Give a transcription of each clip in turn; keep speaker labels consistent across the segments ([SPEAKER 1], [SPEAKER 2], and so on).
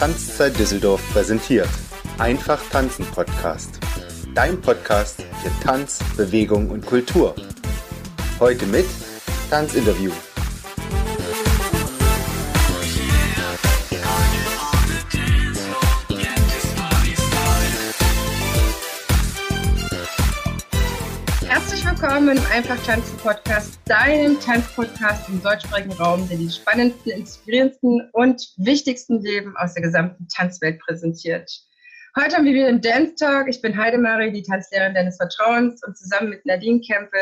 [SPEAKER 1] Tanzzeit Düsseldorf präsentiert. Einfach tanzen Podcast. Dein Podcast für Tanz, Bewegung und Kultur. Heute mit Tanzinterview.
[SPEAKER 2] Willkommen im Einfach Tanzen Podcast, deinem Tanzpodcast im deutschsprachigen Raum, der die spannendsten, inspirierendsten und wichtigsten Leben aus der gesamten Tanzwelt präsentiert. Heute haben wir wieder einen Dance Talk. Ich bin Heidemarie, die Tanzlehrerin deines Vertrauens und zusammen mit Nadine Kempel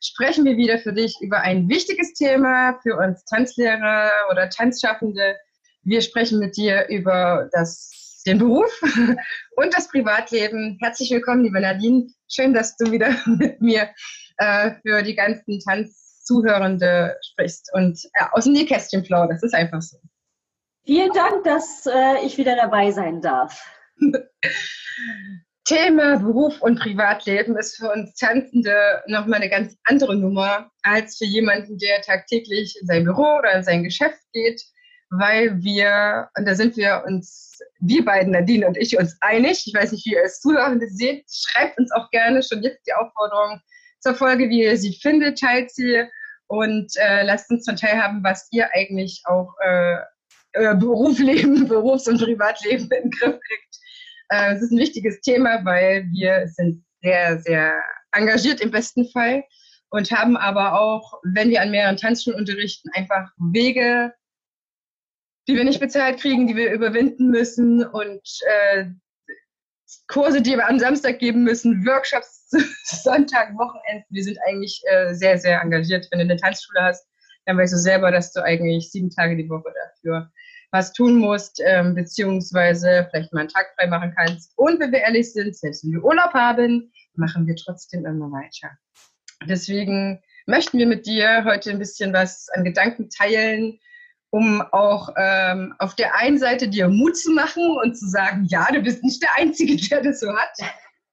[SPEAKER 2] sprechen wir wieder für dich über ein wichtiges Thema für uns Tanzlehrer oder Tanzschaffende. Wir sprechen mit dir über das, den Beruf und das Privatleben. Herzlich willkommen, liebe Nadine. Schön, dass du wieder mit mir äh, für die ganzen Tanzzuhörende sprichst und äh, aus dem Nähkästchen plauderst. Das ist einfach so.
[SPEAKER 3] Vielen Dank, dass äh, ich wieder dabei sein darf.
[SPEAKER 2] Thema Beruf und Privatleben ist für uns Tanzende nochmal eine ganz andere Nummer als für jemanden, der tagtäglich in sein Büro oder in sein Geschäft geht, weil wir, und da sind wir uns, wir beiden, Nadine und ich, uns einig. Ich weiß nicht, wie ihr es Zuhörende seht. Schreibt uns auch gerne schon jetzt die Aufforderung zur Folge, wie ihr sie findet, teilt sie und äh, lasst uns dann teilhaben, was ihr eigentlich auch äh, euer Berufsleben, Berufs- und Privatleben in den Griff kriegt. Äh, es ist ein wichtiges Thema, weil wir sind sehr, sehr engagiert im besten Fall und haben aber auch, wenn wir an mehreren Tanzschulen unterrichten, einfach Wege, die wir nicht bezahlt kriegen, die wir überwinden müssen und äh, Kurse, die wir am Samstag geben müssen, Workshops Sonntag, Wochenenden. Wir sind eigentlich äh, sehr, sehr engagiert. Wenn du eine Tanzschule hast, dann weißt du selber, dass du eigentlich sieben Tage die Woche dafür was tun musst, ähm, beziehungsweise vielleicht mal einen Tag frei machen kannst. Und wenn wir ehrlich sind, selbst wenn wir Urlaub haben, machen wir trotzdem immer weiter. Deswegen möchten wir mit dir heute ein bisschen was an Gedanken teilen, um auch ähm, auf der einen Seite dir Mut zu machen und zu sagen, ja, du bist nicht der Einzige, der das so hat.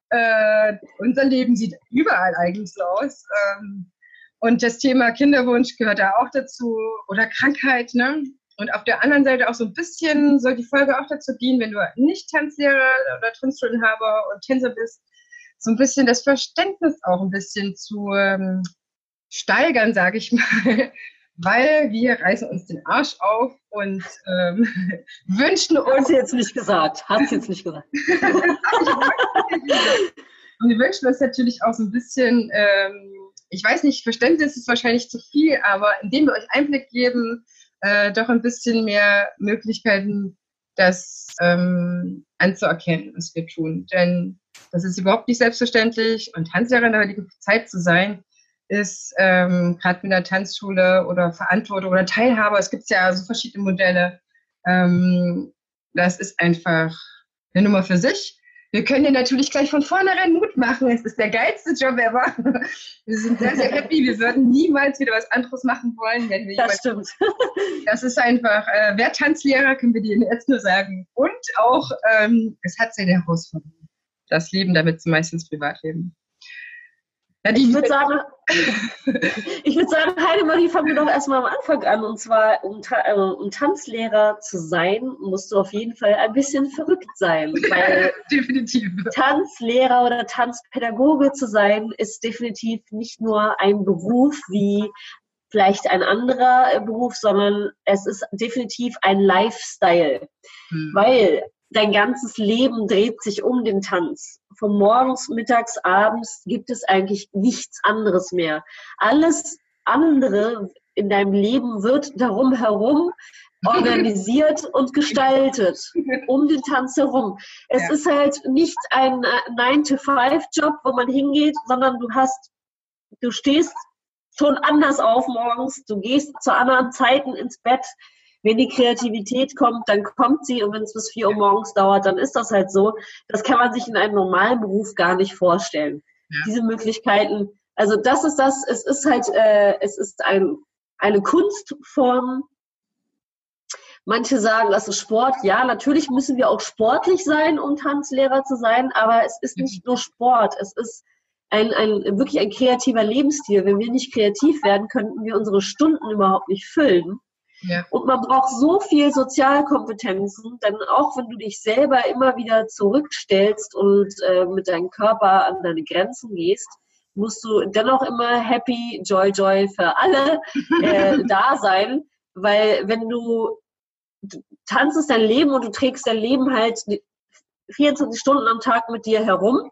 [SPEAKER 2] Äh, unser Leben sieht überall eigentlich so aus. Ähm, und das Thema Kinderwunsch gehört da auch dazu oder Krankheit. Ne? Und auf der anderen Seite auch so ein bisschen soll die Folge auch dazu dienen, wenn du nicht Tanzlehrer oder Tanzstundenhaber und Tänzer bist, so ein bisschen das Verständnis auch ein bisschen zu ähm, steigern, sage ich mal, weil wir reißen uns den Arsch auf und ähm, wünschen uns.
[SPEAKER 3] Hast du jetzt nicht gesagt? Hast du jetzt nicht gesagt?
[SPEAKER 2] und wir wünschen uns natürlich auch so ein bisschen, ähm, ich weiß nicht, Verständnis ist wahrscheinlich zu viel, aber indem wir euch Einblick geben, äh, doch ein bisschen mehr Möglichkeiten, das ähm, anzuerkennen, was wir tun. Denn das ist überhaupt nicht selbstverständlich und Tanzlehrerin der heutigen Zeit zu sein, ist ähm, gerade mit einer Tanzschule oder Verantwortung oder Teilhaber, es gibt ja so verschiedene Modelle, ähm, das ist einfach eine Nummer für sich wir können dir natürlich gleich von vornherein Mut machen. Es ist der geilste Job ever. Wir sind sehr, sehr happy. Wir würden niemals wieder was anderes machen wollen, wenn wir.
[SPEAKER 3] Das stimmt.
[SPEAKER 2] Das ist einfach, äh, wer Tanzlehrer, können wir dir jetzt nur sagen. Und auch, ähm, es hat seine Herausforderungen. Das Leben damit meistens Privatleben.
[SPEAKER 3] Ja, ich würde sagen, ich würde sagen, Heidemarie, fangen wir doch erstmal am Anfang an. Und zwar, um, äh, um, Tanzlehrer zu sein, musst du auf jeden Fall ein bisschen verrückt sein. Weil
[SPEAKER 2] definitiv.
[SPEAKER 3] Tanzlehrer oder Tanzpädagoge zu sein, ist definitiv nicht nur ein Beruf wie vielleicht ein anderer Beruf, sondern es ist definitiv ein Lifestyle. Hm. Weil dein ganzes Leben dreht sich um den Tanz. Von morgens, mittags, abends gibt es eigentlich nichts anderes mehr. Alles andere in deinem Leben wird darum herum organisiert und gestaltet, um den Tanz herum. Es ja. ist halt nicht ein 9-to-5-Job, wo man hingeht, sondern du hast, du stehst schon anders auf morgens, du gehst zu anderen Zeiten ins Bett, wenn die Kreativität kommt, dann kommt sie und wenn es bis vier Uhr morgens dauert, dann ist das halt so. Das kann man sich in einem normalen Beruf gar nicht vorstellen. Ja. Diese Möglichkeiten, also das ist das, es ist halt, äh, es ist ein, eine Kunstform. Manche sagen, das ist Sport. Ja, natürlich müssen wir auch sportlich sein, um Tanzlehrer zu sein, aber es ist nicht nur Sport. Es ist ein, ein, wirklich ein kreativer Lebensstil. Wenn wir nicht kreativ werden, könnten wir unsere Stunden überhaupt nicht füllen. Ja. Und man braucht so viel Sozialkompetenzen, denn auch wenn du dich selber immer wieder zurückstellst und äh, mit deinem Körper an deine Grenzen gehst, musst du dennoch immer happy, joy, joy für alle äh, da sein, weil wenn du, du tanzest dein Leben und du trägst dein Leben halt 24 Stunden am Tag mit dir herum,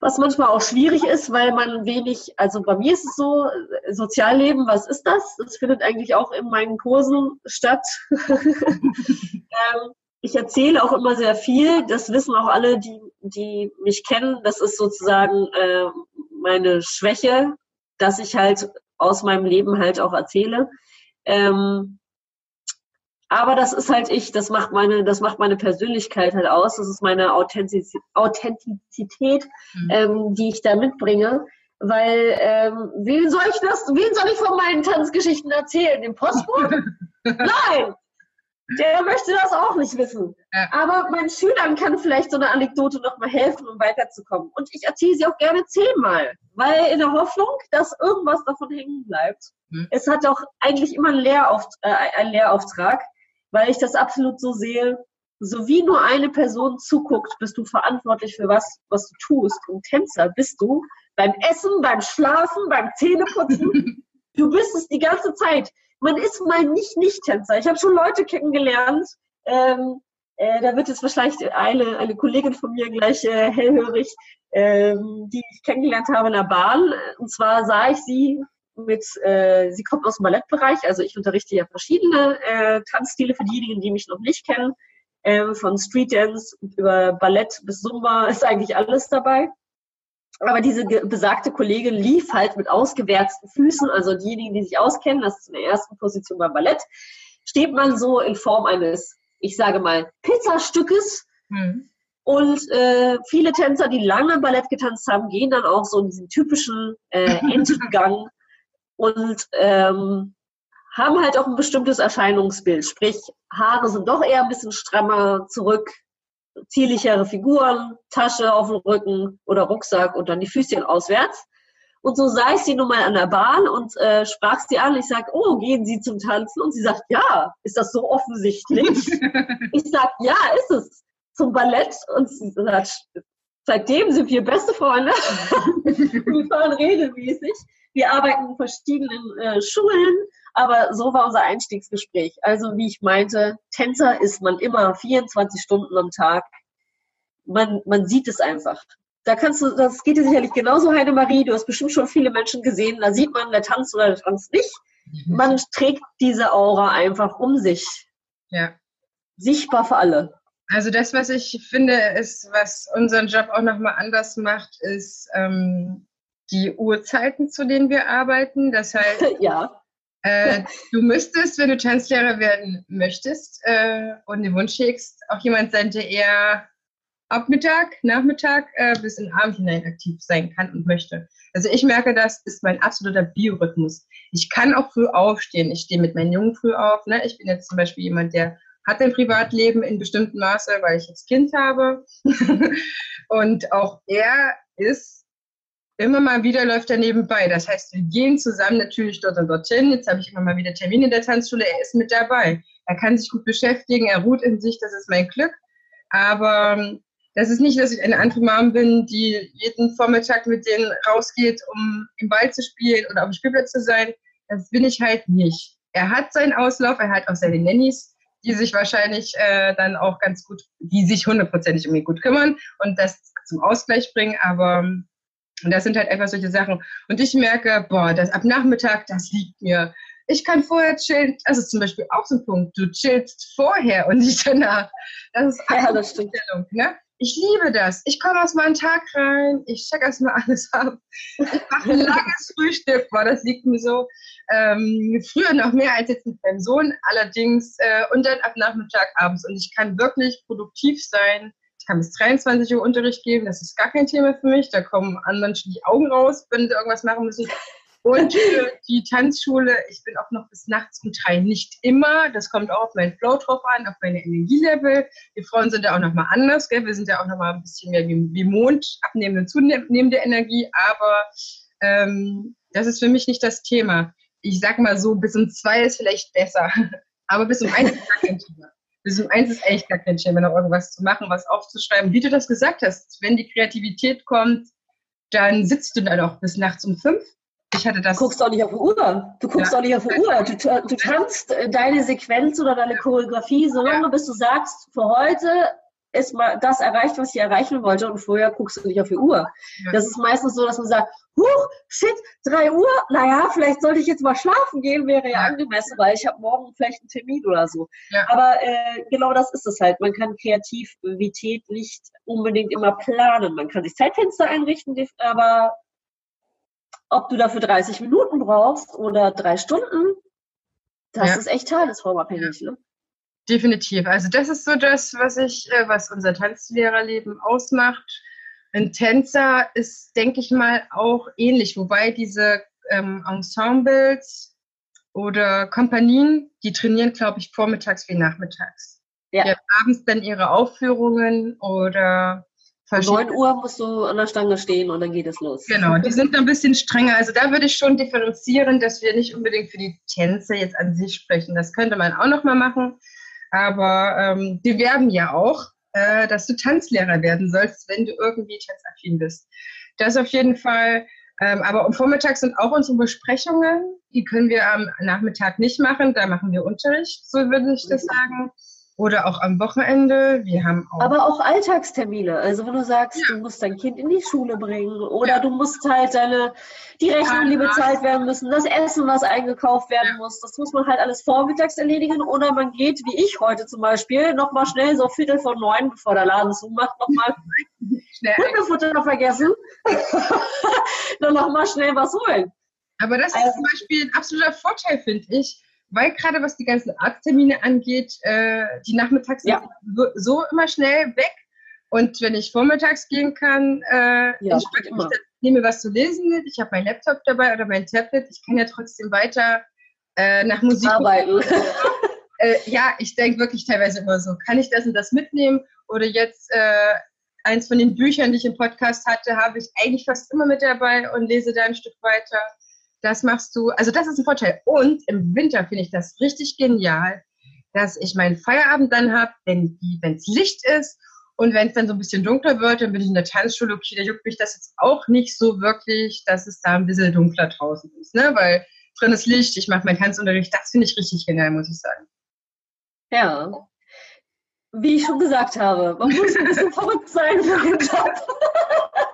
[SPEAKER 3] was manchmal auch schwierig ist, weil man wenig, also bei mir ist es so, Sozialleben, was ist das? Das findet eigentlich auch in meinen Kursen statt. ähm, ich erzähle auch immer sehr viel, das wissen auch alle, die, die mich kennen, das ist sozusagen äh, meine Schwäche, dass ich halt aus meinem Leben halt auch erzähle. Ähm, aber das ist halt ich, das macht meine, das macht meine Persönlichkeit halt aus, das ist meine Authentizität, Authentizität mhm. ähm, die ich da mitbringe. Weil, ähm, wen soll ich das, wen soll ich von meinen Tanzgeschichten erzählen? Dem Postboten? Nein! Der möchte das auch nicht wissen. Ja. Aber meinen Schülern kann vielleicht so eine Anekdote nochmal helfen, um weiterzukommen. Und ich erzähle sie auch gerne zehnmal, weil in der Hoffnung, dass irgendwas davon hängen bleibt. Mhm. Es hat auch eigentlich immer einen, Lehrauftrag, äh, einen Lehrauftrag weil ich das absolut so sehe, so wie nur eine Person zuguckt, bist du verantwortlich für was, was du tust. Und Tänzer bist du beim Essen, beim Schlafen, beim Zähneputzen. Du bist es die ganze Zeit. Man ist mal nicht Nicht-Tänzer. Ich habe schon Leute kennengelernt, ähm, äh, da wird jetzt wahrscheinlich eine, eine Kollegin von mir gleich äh, hellhörig, ähm, die ich kennengelernt habe in der Bahn. Und zwar sah ich sie mit, äh, sie kommt aus dem Ballettbereich, also ich unterrichte ja verschiedene äh, Tanzstile für diejenigen, die mich noch nicht kennen. Ähm, von Street Dance über Ballett bis Zumba ist eigentlich alles dabei. Aber diese besagte Kollegin lief halt mit ausgewerzten Füßen, also diejenigen, die sich auskennen, das ist in der ersten Position beim Ballett, steht man so in Form eines, ich sage mal, Pizzastückes. Mhm. Und äh, viele Tänzer, die lange Ballett getanzt haben, gehen dann auch so in diesen typischen äh, Entengang und ähm, haben halt auch ein bestimmtes Erscheinungsbild. Sprich, Haare sind doch eher ein bisschen strammer zurück, zierlichere Figuren, Tasche auf dem Rücken oder Rucksack und dann die Füßchen auswärts. Und so sah ich sie nun mal an der Bahn und äh, sprach sie an. Ich sag, oh, gehen Sie zum Tanzen? Und sie sagt, ja, ist das so offensichtlich? ich sag, ja, ist es. Zum Ballett. Und sie sagt, seitdem sind wir beste Freunde. wir fahren regelmäßig. Wir arbeiten in verschiedenen äh, Schulen, aber so war unser Einstiegsgespräch. Also wie ich meinte, Tänzer ist man immer 24 Stunden am Tag. Man, man sieht es einfach. Da kannst du, das geht dir sicherlich genauso, Heidemarie. Du hast bestimmt schon viele Menschen gesehen. Da sieht man, der tanzt oder der tanzt nicht. Mhm. Man trägt diese Aura einfach um sich. Ja. Sichtbar für alle.
[SPEAKER 2] Also das, was ich finde, ist, was unseren Job auch nochmal anders macht, ist, ähm, die Uhrzeiten, zu denen wir arbeiten. Das heißt,
[SPEAKER 3] ja.
[SPEAKER 2] äh, du müsstest, wenn du Tanzlehrer werden möchtest äh, und den Wunsch hegst, auch jemand sein, der eher ab Mittag, Nachmittag äh, bis in den Abend hinein aktiv sein kann und möchte. Also ich merke, das ist mein absoluter Biorhythmus. Ich kann auch früh aufstehen. Ich stehe mit meinen Jungen früh auf. Ne? Ich bin jetzt zum Beispiel jemand, der hat ein Privatleben in bestimmtem Maße, weil ich jetzt Kind habe. und auch er ist immer mal wieder läuft er nebenbei. Das heißt, wir gehen zusammen natürlich dort und dorthin. Jetzt habe ich immer mal wieder Termine in der Tanzschule. Er ist mit dabei. Er kann sich gut beschäftigen. Er ruht in sich. Das ist mein Glück. Aber ähm, das ist nicht, dass ich eine andere Mom bin, die jeden Vormittag mit denen rausgeht, um im Wald zu spielen oder auf dem Spielplatz zu sein. Das bin ich halt nicht. Er hat seinen Auslauf. Er hat auch seine Nannies die sich wahrscheinlich äh, dann auch ganz gut, die sich hundertprozentig um ihn gut kümmern und das zum Ausgleich bringen. Aber und das sind halt einfach solche Sachen. Und ich merke, boah, das ab Nachmittag, das liegt mir. Ich kann vorher chillen. Das ist zum Beispiel auch so ein Punkt. Du chillst vorher und nicht danach. Das ist
[SPEAKER 3] ja, das stimmt.
[SPEAKER 2] Ne? Ich liebe das. Ich komme aus meinem Tag rein, ich check erstmal alles ab. Ich mache ein langes Frühstück, boah, das liegt mir so. Ähm, früher noch mehr als jetzt mit meinem Sohn, allerdings. Äh, und dann ab Nachmittag abends. Und ich kann wirklich produktiv sein kann bis 23 Uhr Unterricht geben, das ist gar kein Thema für mich. Da kommen an manchen die Augen raus, wenn sie irgendwas machen müssen. Und für die Tanzschule, ich bin auch noch bis nachts um drei nicht immer. Das kommt auch auf meinen Flow drauf an, auf meine Energielevel. Die Frauen sind ja auch nochmal anders, gell? Wir sind ja auch nochmal ein bisschen mehr wie, Mond, abnehmende, zunehmende Energie. Aber ähm, das ist für mich nicht das Thema. ich sag mal so, bis um zwei ist vielleicht besser. Aber bis um eins ist gar kein Thema. Bis um eins ist echt gar kein Thema, noch irgendwas zu machen, was aufzuschreiben. Wie du das gesagt hast, wenn die Kreativität kommt, dann sitzt du dann auch bis nachts um fünf.
[SPEAKER 3] Ich hatte das. Du guckst auch nicht auf die Uhr. Du guckst ja. auch nicht auf die Uhr. Du, du tanzt äh, deine Sequenz oder deine Choreografie so lange, bis du sagst, für heute ist mal das erreicht, was ich erreichen wollte und vorher guckst du nicht auf die Uhr. Das ist meistens so, dass man sagt, huch, shit, drei Uhr, naja, vielleicht sollte ich jetzt mal schlafen gehen, wäre ja, ja. angemessen, weil ich habe morgen vielleicht einen Termin oder so. Ja. Aber äh, genau das ist es halt. Man kann Kreativität nicht unbedingt immer planen. Man kann sich Zeitfenster einrichten, aber ob du dafür 30 Minuten brauchst oder drei Stunden, das ist echt tagesformabhängig. Ne?
[SPEAKER 2] Definitiv. Also das ist so das, was ich, äh, was unser Tanzlehrerleben ausmacht. Ein Tänzer ist, denke ich mal, auch ähnlich, wobei diese ähm, Ensembles oder Kompanien, die trainieren, glaube ich, vormittags wie nachmittags. Ja. Die haben abends dann ihre Aufführungen oder
[SPEAKER 3] um 9 Uhr musst du an der Stange stehen und dann geht es los.
[SPEAKER 2] Genau, die sind ein bisschen strenger. Also da würde ich schon differenzieren, dass wir nicht unbedingt für die Tänze jetzt an sich sprechen. Das könnte man auch noch mal machen. Aber ähm, die werben ja auch, äh, dass du Tanzlehrer werden sollst, wenn du irgendwie tänzaffin bist. Das auf jeden Fall. Ähm, aber um Vormittag sind auch unsere Besprechungen. Die können wir am Nachmittag nicht machen. Da machen wir Unterricht, so würde ich das sagen oder auch am Wochenende. Wir haben
[SPEAKER 3] auch Aber auch Alltagstermine. Also wenn du sagst, ja. du musst dein Kind in die Schule bringen oder ja. du musst halt deine, die Rechnungen, die bezahlt werden müssen, das Essen, was eingekauft werden ja. muss, das muss man halt alles vormittags erledigen oder man geht, wie ich heute zum Beispiel, nochmal schnell so Viertel vor neun, bevor der Laden zumacht, nochmal Hundefutter vergessen, dann nochmal schnell was holen.
[SPEAKER 2] Aber das also, ist zum Beispiel ein absoluter Vorteil, finde ich weil gerade was die ganzen Arzttermine angeht, äh, die nachmittags ja. sind so immer schnell weg. Und wenn ich vormittags gehen kann, äh, ja, ich, ich dann, nehme was zu lesen mit, ich habe meinen Laptop dabei oder mein Tablet, ich kann ja trotzdem weiter äh, nach Musik
[SPEAKER 3] arbeiten.
[SPEAKER 2] äh, ja, ich denke wirklich teilweise immer so, kann ich das und das mitnehmen? Oder jetzt äh, eins von den Büchern, die ich im Podcast hatte, habe ich eigentlich fast immer mit dabei und lese da ein Stück weiter. Das machst du, also das ist ein Vorteil. Und im Winter finde ich das richtig genial, dass ich meinen Feierabend dann habe, wenn es Licht ist und wenn es dann so ein bisschen dunkler wird, dann bin ich in der Tanzschule, okay, da juckt mich das jetzt auch nicht so wirklich, dass es da ein bisschen dunkler draußen ist, ne? Weil drin ist Licht, ich mache meinen Tanzunterricht, das finde ich richtig genial, muss ich sagen.
[SPEAKER 3] Ja. Wie ich schon gesagt habe, man muss ein bisschen verrückt sein für den Job.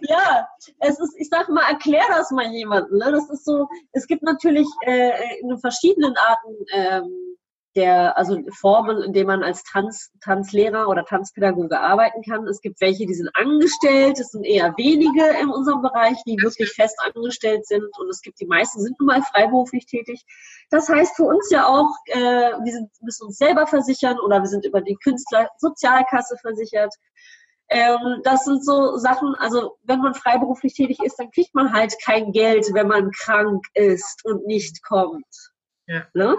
[SPEAKER 3] ja, es ist, ich sag mal, erklär das mal jemandem. Ne? Das ist so, es gibt natürlich äh, in verschiedenen Arten ähm, der, also Formen, in denen man als Tanz, Tanzlehrer oder Tanzpädagoge arbeiten kann. Es gibt welche, die sind angestellt, es sind eher wenige in unserem Bereich, die wirklich fest angestellt sind und es gibt die meisten sind nun mal freiberuflich tätig. Das heißt für uns ja auch, äh, wir sind, müssen uns selber versichern oder wir sind über die Künstlersozialkasse versichert. Ähm, das sind so Sachen, also wenn man freiberuflich tätig ist, dann kriegt man halt kein Geld, wenn man krank ist und nicht kommt. Ja. Ne?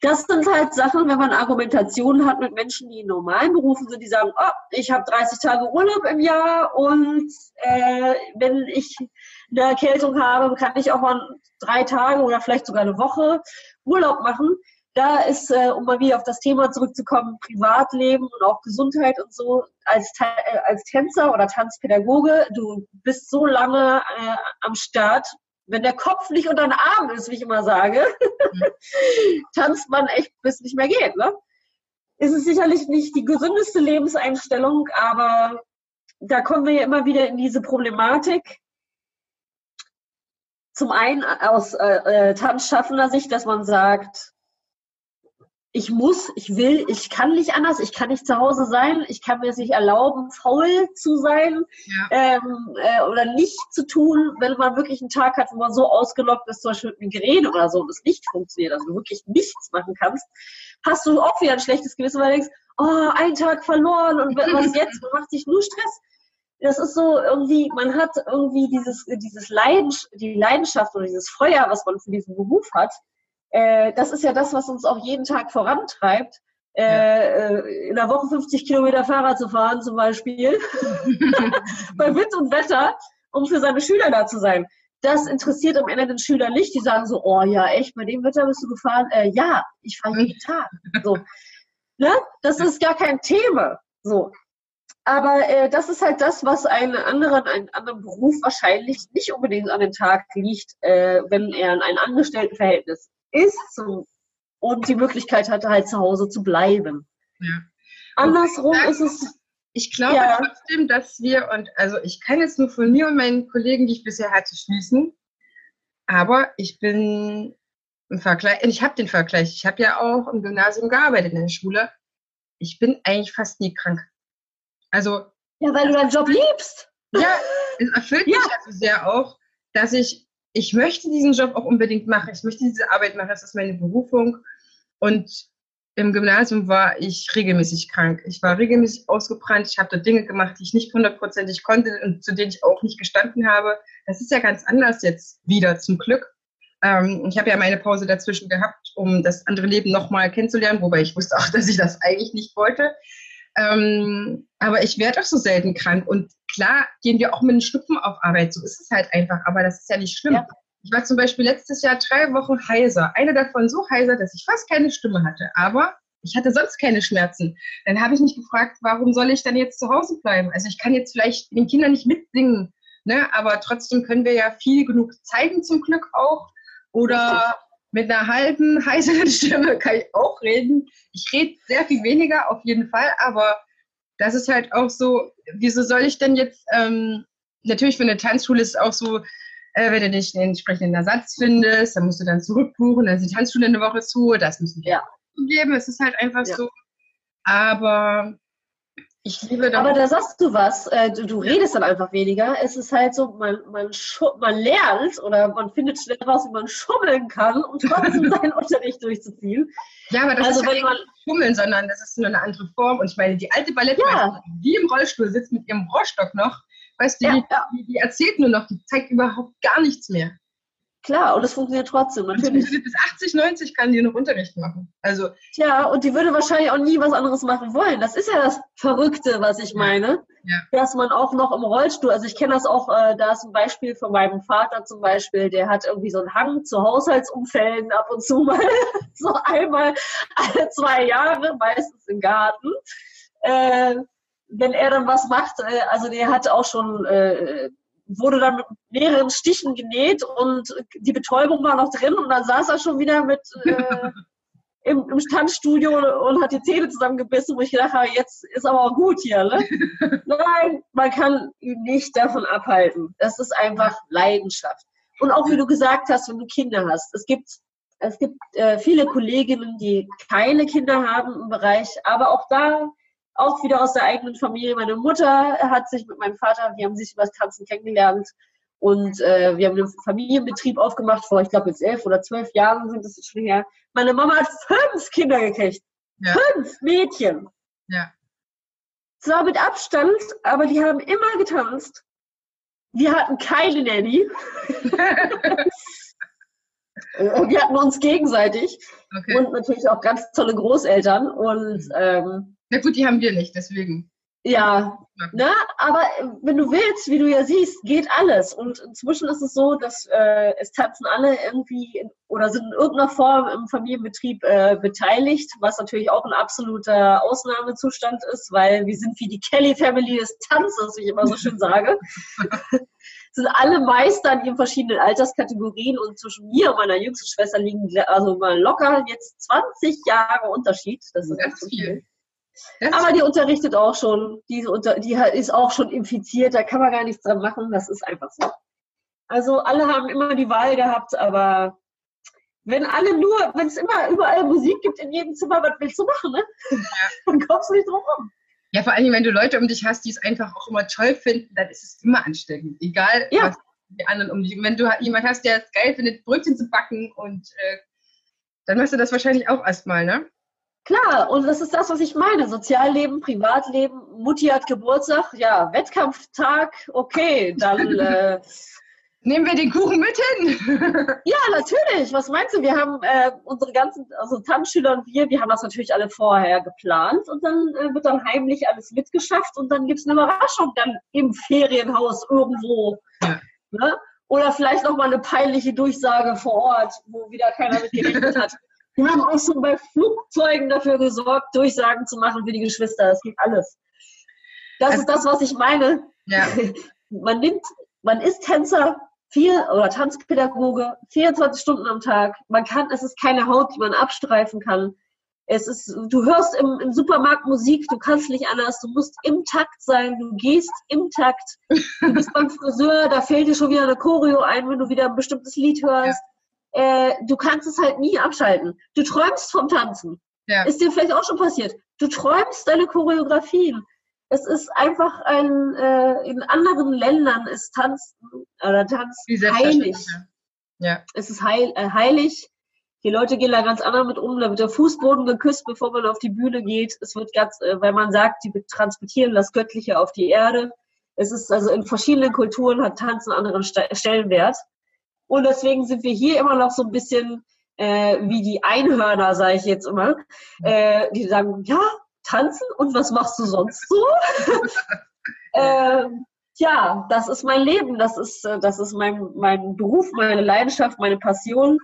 [SPEAKER 3] Das sind halt Sachen, wenn man Argumentationen hat mit Menschen, die in normalen Berufen sind, die sagen, oh, ich habe 30 Tage Urlaub im Jahr und äh, wenn ich eine Erkältung habe, kann ich auch mal drei Tage oder vielleicht sogar eine Woche Urlaub machen da ist, äh, um mal wieder auf das Thema zurückzukommen, Privatleben und auch Gesundheit und so, als, äh, als Tänzer oder Tanzpädagoge, du bist so lange äh, am Start, wenn der Kopf nicht unter den Arm ist, wie ich immer sage, tanzt man echt, bis es nicht mehr geht. Ne? Ist es sicherlich nicht die gesündeste Lebenseinstellung, aber da kommen wir ja immer wieder in diese Problematik. Zum einen aus äh, äh Tanzschaffender Sicht, dass man sagt, ich muss, ich will, ich kann nicht anders, ich kann nicht zu Hause sein, ich kann mir es nicht erlauben, faul zu sein ja. ähm, äh, oder nicht zu tun, wenn man wirklich einen Tag hat, wo man so ausgelockt ist, zum Beispiel mit Migräne oder so, und es nicht funktioniert, also du wirklich nichts machen kannst, hast du auch wieder ein schlechtes Gewissen, weil du denkst, oh, ein Tag verloren und was jetzt, man macht sich nur Stress. Das ist so irgendwie, man hat irgendwie dieses, dieses Leidens die Leidenschaft oder dieses Feuer, was man für diesen Beruf hat, äh, das ist ja das, was uns auch jeden Tag vorantreibt. Äh, äh in der Woche 50 Kilometer Fahrrad zu fahren zum Beispiel, bei Wind und Wetter, um für seine Schüler da zu sein. das interessiert am Ende den Schüler nicht. Die sagen so, oh ja, echt, bei dem Wetter bist du gefahren? Äh, ja, ich fahre jeden Tag. So. Ne? Das ist gar kein Thema. So. Aber äh, das ist halt das, was einen anderen, einen anderen Beruf wahrscheinlich nicht unbedingt an den Tag liegt, äh, wenn er in einem Angestelltenverhältnis ist so, und die Möglichkeit hatte, halt zu Hause zu bleiben. Ja. Andersrum ist es.
[SPEAKER 2] Ich glaube ja. trotzdem, dass wir, und also ich kann jetzt nur von mir und meinen Kollegen, die ich bisher hatte, schließen, aber ich bin im Vergleich, ich habe den Vergleich, ich habe ja auch im Gymnasium gearbeitet in der Schule. Ich bin eigentlich fast nie krank. Also.
[SPEAKER 3] Ja, weil du deinen Job liebst.
[SPEAKER 2] Ja, es erfüllt ja. mich also sehr auch, dass ich, ich möchte diesen Job auch unbedingt machen. Ich möchte diese Arbeit machen. Das ist meine Berufung. Und im Gymnasium war ich regelmäßig krank. Ich war regelmäßig ausgebrannt. Ich habe da Dinge gemacht, die ich nicht hundertprozentig konnte und zu denen ich auch nicht gestanden habe. Das ist ja ganz anders jetzt wieder, zum Glück. Ähm, ich habe ja meine Pause dazwischen gehabt, um das andere Leben nochmal kennenzulernen, wobei ich wusste auch, dass ich das eigentlich nicht wollte. Ähm, aber ich werde auch so selten krank. Und klar gehen wir auch mit einem Schnupfen auf Arbeit. So ist es halt einfach. Aber das ist ja nicht schlimm. Ja. Ich war zum Beispiel letztes Jahr drei Wochen heiser. Eine davon so heiser, dass ich fast keine Stimme hatte. Aber ich hatte sonst keine Schmerzen. Dann habe ich mich gefragt, warum soll ich dann jetzt zu Hause bleiben? Also ich kann jetzt vielleicht den Kindern nicht mitsingen, ne? aber trotzdem können wir ja viel genug zeigen zum Glück auch. Oder mit einer halben heiseren Stimme kann ich auch reden. Ich rede sehr viel weniger auf jeden Fall, aber das ist halt auch so, wieso soll ich denn jetzt, ähm, natürlich für eine Tanzschule ist es auch so, äh, wenn du nicht den entsprechenden Ersatz findest, dann musst du dann zurückbuchen, dann ist die Tanzschule eine Woche zu, das müssen wir ja. geben, es ist halt einfach ja. so. Aber ich liebe
[SPEAKER 3] das. Aber da sagst du was, äh, du, du, redest dann einfach weniger. Es ist halt so, man, man, man lernt oder man findet schnell raus, wie man schummeln kann und trotzdem seinen Unterricht durchzuziehen.
[SPEAKER 2] Ja, aber das also, ist ja nicht schummeln, sondern das ist nur eine andere Form. Und ich meine, die alte Ballettmeisterin, ja. die im Rollstuhl sitzt mit ihrem Rohrstock noch, weißt du, ja, die. Die, die erzählt nur noch, die zeigt überhaupt gar nichts mehr.
[SPEAKER 3] Klar, und es funktioniert trotzdem. Natürlich.
[SPEAKER 2] Und bis 80, 90 kann die noch Unterricht machen. Also.
[SPEAKER 3] Ja, und die würde wahrscheinlich auch nie was anderes machen wollen. Das ist ja das Verrückte, was ich meine. Ja. Dass man auch noch im Rollstuhl, also ich kenne das auch, äh, da ist ein Beispiel von meinem Vater zum Beispiel, der hat irgendwie so einen Hang zu Haushaltsumfällen ab und zu mal, so einmal alle zwei Jahre, meistens im Garten. Äh, wenn er dann was macht, äh, also der hat auch schon äh, wurde dann mit mehreren Stichen genäht und die Betäubung war noch drin und dann saß er schon wieder mit äh, im, im Standstudio und hat die Zähne zusammengebissen, wo ich gedacht habe, jetzt ist aber auch gut hier. Ne? Nein, man kann ihn nicht davon abhalten. Das ist einfach Leidenschaft. Und auch wie du gesagt hast, wenn du Kinder hast. Es gibt, es gibt äh, viele Kolleginnen, die keine Kinder haben im Bereich, aber auch da auch wieder aus der eigenen Familie. Meine Mutter hat sich mit meinem Vater, die haben sich über das Tanzen kennengelernt und äh, wir haben einen Familienbetrieb aufgemacht vor, ich glaube jetzt elf oder zwölf Jahren sind das schon her. Meine Mama hat fünf Kinder gekriegt. Ja. Fünf Mädchen. Ja. Zwar mit Abstand, aber die haben immer getanzt. Wir hatten keine Nanny. wir hatten uns gegenseitig okay. und natürlich auch ganz tolle Großeltern. Und ähm,
[SPEAKER 2] na gut, die haben wir nicht, deswegen.
[SPEAKER 3] Ja, ne? aber wenn du willst, wie du ja siehst, geht alles. Und inzwischen ist es so, dass äh, es tanzen alle irgendwie in, oder sind in irgendeiner Form im Familienbetrieb äh, beteiligt, was natürlich auch ein absoluter Ausnahmezustand ist, weil wir sind wie die Kelly Family des Tanzes, wie ich immer so schön sage. sind alle Meister in ihren verschiedenen Alterskategorien und zwischen mir und meiner jüngsten Schwester liegen also mal locker jetzt 20 Jahre Unterschied. Das ist ganz viel. viel. Aber die unterrichtet auch schon, die, unter, die ist auch schon infiziert, da kann man gar nichts dran machen, das ist einfach so. Also alle haben immer die Wahl gehabt, aber wenn alle nur, wenn es immer überall Musik gibt in jedem Zimmer, was willst du machen, ne? Ja. Dann kommst du nicht drum rum.
[SPEAKER 2] Ja, vor allem, wenn du Leute um dich hast, die es einfach auch immer toll finden, dann ist es immer ansteckend. Egal, ja. was die anderen um dich. Wenn du jemand hast, der es geil findet, Brötchen zu backen und äh, dann machst du das wahrscheinlich auch erstmal, ne?
[SPEAKER 3] Klar, und das ist das, was ich meine. Sozialleben, Privatleben, Mutti hat Geburtstag, ja, Wettkampftag, okay, dann äh,
[SPEAKER 2] nehmen wir den Kuchen mit hin.
[SPEAKER 3] ja, natürlich. Was meinst du? Wir haben äh, unsere ganzen, also Tanzschüler und wir, wir haben das natürlich alle vorher geplant und dann äh, wird dann heimlich alles mitgeschafft und dann gibt's eine Überraschung dann im Ferienhaus irgendwo. Ne? Oder vielleicht noch mal eine peinliche Durchsage vor Ort, wo wieder keiner mit gerechnet hat. Wir haben auch schon bei Flugzeugen dafür gesorgt, Durchsagen zu machen für die Geschwister. Das geht alles. Das also, ist das, was ich meine. Ja. Man nimmt, man ist Tänzer, vier oder Tanzpädagoge, 24 Stunden am Tag. Man kann, es ist keine Haut, die man abstreifen kann. Es ist, du hörst im, im Supermarkt Musik, du kannst nicht anders, du musst im Takt sein, du gehst im Takt. Du bist beim Friseur, da fällt dir schon wieder eine Choreo ein, wenn du wieder ein bestimmtes Lied hörst. Ja. Äh, du kannst es halt nie abschalten. Du träumst vom Tanzen. Ja. Ist dir vielleicht auch schon passiert. Du träumst deine Choreografien. Es ist einfach ein, äh, in anderen Ländern ist Tanzen oder Tanz heilig. Ja. Es ist heil, äh, heilig. Die Leute gehen da ganz anders mit um. Da wird der Fußboden geküsst, bevor man auf die Bühne geht. Es wird ganz, äh, weil man sagt, die transportieren das Göttliche auf die Erde. Es ist also in verschiedenen Kulturen hat Tanz einen anderen Stellenwert. Und deswegen sind wir hier immer noch so ein bisschen äh, wie die Einhörner, sage ich jetzt immer. Äh, die sagen, ja, tanzen und was machst du sonst so? äh, tja, das ist mein Leben, das ist, äh, das ist mein, mein Beruf, meine Leidenschaft, meine Passion.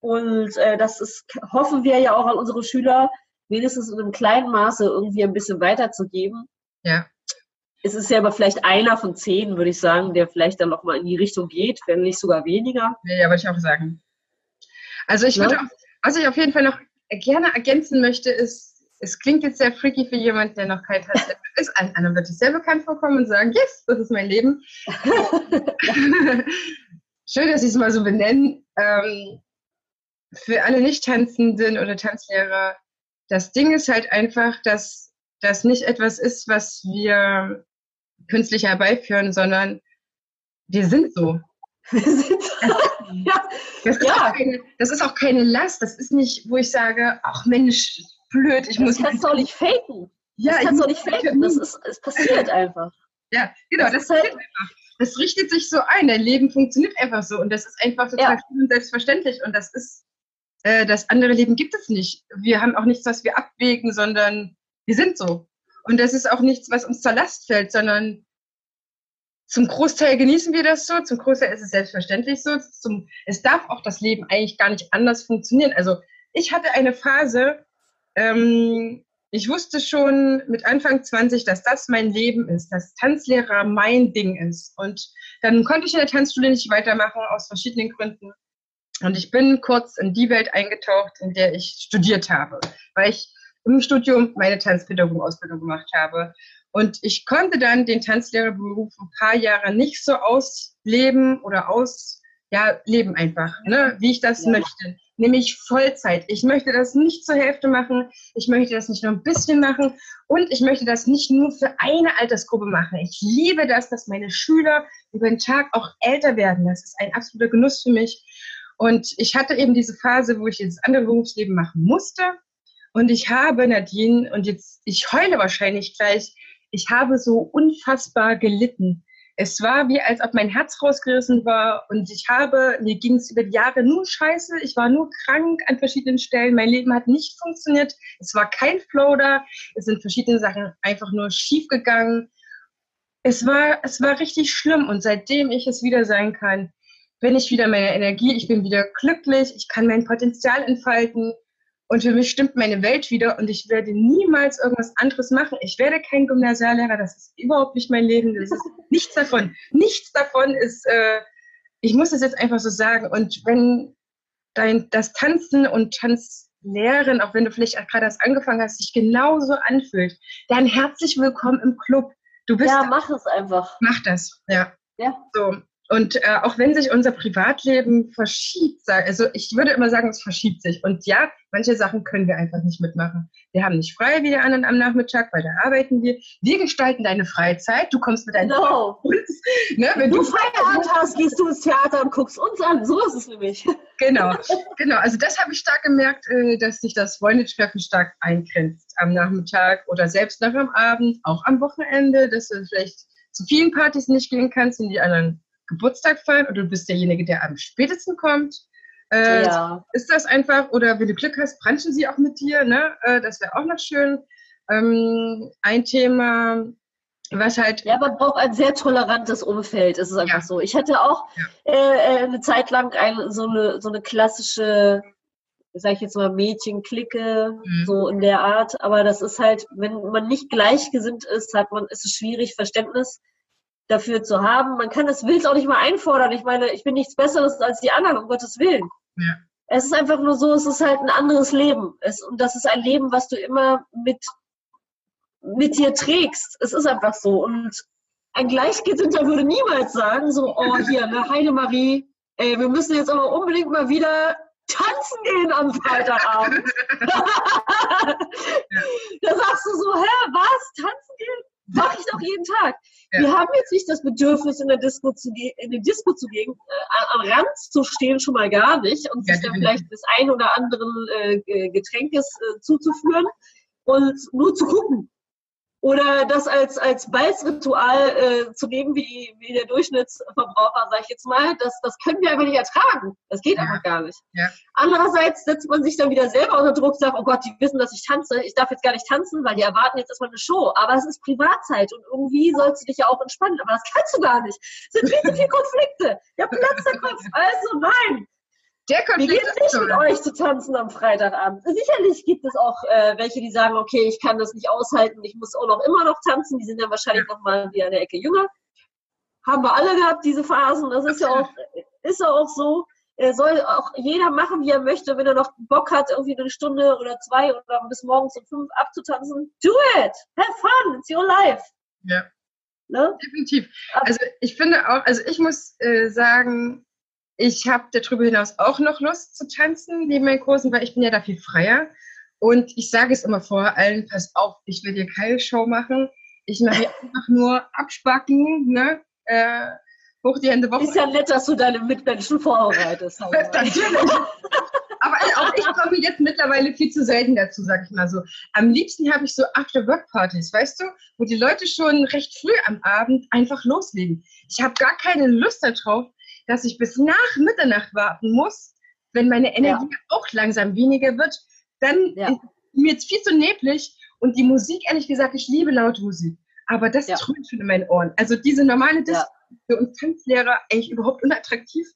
[SPEAKER 3] Und äh, das ist, hoffen wir ja auch an unsere Schüler, wenigstens in einem kleinen Maße irgendwie ein bisschen weiterzugeben. Ja. Es ist ja aber vielleicht einer von zehn, würde ich sagen, der vielleicht dann nochmal in die Richtung geht, wenn nicht sogar weniger.
[SPEAKER 2] Ja, würde ich auch sagen. Also ich würde, ja. auch, was ich auf jeden Fall noch gerne ergänzen möchte, ist, es klingt jetzt sehr freaky für jemanden, der noch kein Tanzlehrer ist. Einem wird es sehr bekannt vorkommen und sagen, yes, das ist mein Leben. Schön, dass Sie es mal so benennen. Ähm, für alle Nicht-Tanzenden oder Tanzlehrer, das Ding ist halt einfach, dass das nicht etwas ist, was wir künstlich herbeiführen, sondern wir sind so. ja. Das, ist ja. keine, das ist auch keine Last. Das ist nicht, wo ich sage, ach Mensch, blöd, ich das muss.
[SPEAKER 3] Das kannst du auch nicht faken. Ja, das kannst du auch nicht faken. Das ist, es passiert einfach.
[SPEAKER 2] Ja, genau, das, das passiert halt, einfach. Das richtet sich so ein. Dein Leben funktioniert einfach so. Und das ist einfach total ja. selbstverständlich. Und das ist äh, das andere Leben gibt es nicht. Wir haben auch nichts, was wir abwägen, sondern wir sind so. Und das ist auch nichts, was uns zur Last fällt, sondern zum Großteil genießen wir das so, zum Großteil ist es selbstverständlich so. Zum, es darf auch das Leben eigentlich gar nicht anders funktionieren. Also ich hatte eine Phase, ähm, ich wusste schon mit Anfang 20, dass das mein Leben ist, dass Tanzlehrer mein Ding ist. Und dann konnte ich in der Tanzschule nicht weitermachen, aus verschiedenen Gründen. Und ich bin kurz in die Welt eingetaucht, in der ich studiert habe, weil ich im Studium meine Tanzpädagogenausbildung gemacht habe. Und ich konnte dann den Tanzlehrerberuf ein paar Jahre nicht so ausleben oder aus, ja, leben einfach, ne, wie ich das ja. möchte. Nämlich Vollzeit. Ich möchte das nicht zur Hälfte machen. Ich möchte das nicht nur ein bisschen machen. Und ich möchte das nicht nur für eine Altersgruppe machen. Ich liebe das, dass meine Schüler über den Tag auch älter werden. Das ist ein absoluter Genuss für mich. Und ich hatte eben diese Phase, wo ich jetzt andere Berufsleben machen musste. Und ich habe, Nadine, und jetzt, ich heule wahrscheinlich gleich, ich habe so unfassbar gelitten. Es war wie, als ob mein Herz rausgerissen war und ich habe, mir ging es über die Jahre nur scheiße. Ich war nur krank an verschiedenen Stellen. Mein Leben hat nicht funktioniert. Es war kein Flow da. Es sind verschiedene Sachen einfach nur schief gegangen. Es war, es war richtig schlimm und seitdem ich es wieder sein kann, bin ich wieder meine Energie, ich bin wieder glücklich, ich kann mein Potenzial entfalten und für mich stimmt meine Welt wieder und ich werde niemals irgendwas anderes machen. Ich werde kein Gymnasiallehrer, das ist überhaupt nicht mein Leben, das ist nichts davon. Nichts davon ist, äh, ich muss es jetzt einfach so sagen. Und wenn dein, das Tanzen und Tanzlehren, auch wenn du vielleicht gerade erst angefangen hast, sich genauso anfühlt, dann herzlich willkommen im Club.
[SPEAKER 3] Du bist ja, mach es einfach.
[SPEAKER 2] Mach das, ja. Ja. So. Und äh, auch wenn sich unser Privatleben verschiebt, also ich würde immer sagen, es verschiebt sich. Und ja, manche Sachen können wir einfach nicht mitmachen. Wir haben nicht frei wie die anderen am Nachmittag, weil da arbeiten wir. Wir gestalten deine Freizeit. Du kommst mit deinen
[SPEAKER 3] no. uns. Ne? Wenn du Feierabend hast, gehst du ins Theater und guckst uns an. So ist es nämlich.
[SPEAKER 2] Genau, genau. Also das habe ich stark gemerkt, äh, dass sich das Freundetreffen stark eingrenzt am Nachmittag oder selbst noch am Abend, auch am Wochenende, dass du vielleicht zu vielen Partys nicht gehen kannst und die anderen Geburtstag feiern und du bist derjenige, der am spätesten kommt. Äh, ja. Ist das einfach, oder wenn du Glück hast, branchen sie auch mit dir, ne? Äh, das wäre auch noch schön. Ähm, ein Thema, was halt.
[SPEAKER 3] Ja, man braucht ein sehr tolerantes Umfeld, ist es einfach ja. so. Ich hatte auch ja. äh, äh eine Zeit lang ein, so, eine, so eine klassische, sag ich jetzt mal, Mädchenklicke, mhm. so in der Art. Aber das ist halt, wenn man nicht gleichgesinnt ist, hat man, ist es schwierig, Verständnis dafür zu haben. Man kann das Wild auch nicht mal einfordern. Ich meine, ich bin nichts Besseres als die anderen, um Gottes Willen. Ja. Es ist einfach nur so, es ist halt ein anderes Leben. Es, und das ist ein Leben, was du immer mit mit dir trägst. Es ist einfach so. Und ein Gleichgesinnter würde niemals sagen, so, oh hier, ne, Heidemarie, ey, wir müssen jetzt aber unbedingt mal wieder tanzen gehen am Freitagabend. da sagst du so, hä, was? Tanzen gehen? Mach ich doch jeden Tag. Ja. Wir haben jetzt nicht das Bedürfnis, in, der Disco zu in die Disco zu gehen, äh, am Rand zu stehen, schon mal gar nicht und ja, sich dann vielleicht des ein oder anderen äh, Getränkes äh, zuzuführen und nur zu gucken oder das als, als Balzritual äh, zu nehmen, wie, wie der Durchschnittsverbraucher, sage ich jetzt mal, das, das können wir einfach nicht ertragen. Das geht ja. einfach gar nicht. Ja. Andererseits setzt man sich dann wieder selber unter Druck, sagt, oh Gott, die wissen, dass ich tanze, ich darf jetzt gar nicht tanzen, weil die erwarten jetzt erstmal eine Show. Aber es ist Privatzeit und irgendwie sollst du dich ja auch entspannen. Aber das kannst du gar nicht. Es sind viel zu viele Konflikte. Der Platz der Kopf. Also nein, der Konflikt Wie geht es nicht mit euch zu tanzen am Freitagabend? Sicherlich gibt es auch äh, welche, die sagen, okay, ich kann das nicht aushalten, ich muss auch noch immer noch tanzen. Die sind dann wahrscheinlich noch mal wie eine Ecke jünger. Haben wir alle gehabt, diese Phasen. Das ist ja auch, ist ja auch so. Soll auch jeder machen, wie er möchte. Wenn er noch Bock hat, irgendwie eine Stunde oder zwei oder bis morgens um fünf abzutanzen, do it! Have fun! It's your life!
[SPEAKER 2] Ja. Ne? Definitiv. Also ich finde auch, also ich muss äh, sagen, ich habe darüber hinaus auch noch Lust zu tanzen neben meinen Kursen, weil ich bin ja da viel freier. Und ich sage es immer vor allen, pass auf, ich will dir keine Show machen. Ich mache hier einfach nur abspacken, ne? Äh, hoch die Hände
[SPEAKER 3] Woche. Ist ja nett, dass du deine Mitmenschen vorbereitest.
[SPEAKER 2] Natürlich. Aber auch ich komme jetzt mittlerweile viel zu selten dazu, sag ich mal so. Am liebsten habe ich so After-Work-Partys, weißt du, wo die Leute schon recht früh am Abend einfach loslegen. Ich habe gar keine Lust darauf, dass ich bis nach Mitternacht warten muss, wenn meine Energie ja. auch langsam weniger wird, dann ja. ist mir jetzt viel zu neblig und die Musik, ehrlich gesagt, ich liebe laute Musik, aber das ja. trönt schon in meinen Ohren. Also diese normale Disco ja. für uns Tanzlehrer eigentlich überhaupt unattraktiv.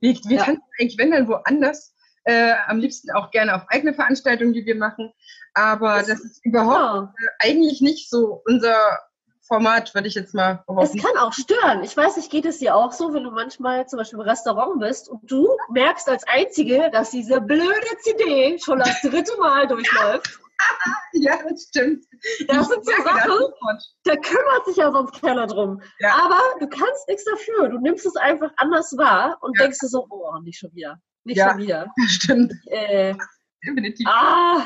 [SPEAKER 2] Wir, wir tanzen eigentlich, wenn dann woanders, äh, am liebsten auch gerne auf eigene Veranstaltungen, die wir machen, aber das, das ist überhaupt äh, eigentlich nicht so unser Format, würde ich jetzt mal
[SPEAKER 3] behaupten. Es kann auch stören. Ich weiß nicht, geht es dir auch so, wenn du manchmal zum Beispiel im Restaurant bist und du merkst als Einzige, dass diese blöde CD schon das dritte Mal durchläuft.
[SPEAKER 2] ja, das stimmt.
[SPEAKER 3] Das sind so Sachen, da kümmert sich ja sonst keiner drum. Ja. Aber du kannst nichts dafür. Du nimmst es einfach anders wahr und ja. denkst dir so, oh, nicht schon wieder. Nicht ja, schon wieder.
[SPEAKER 2] Stimmt.
[SPEAKER 3] Äh, Definitiv. Ah,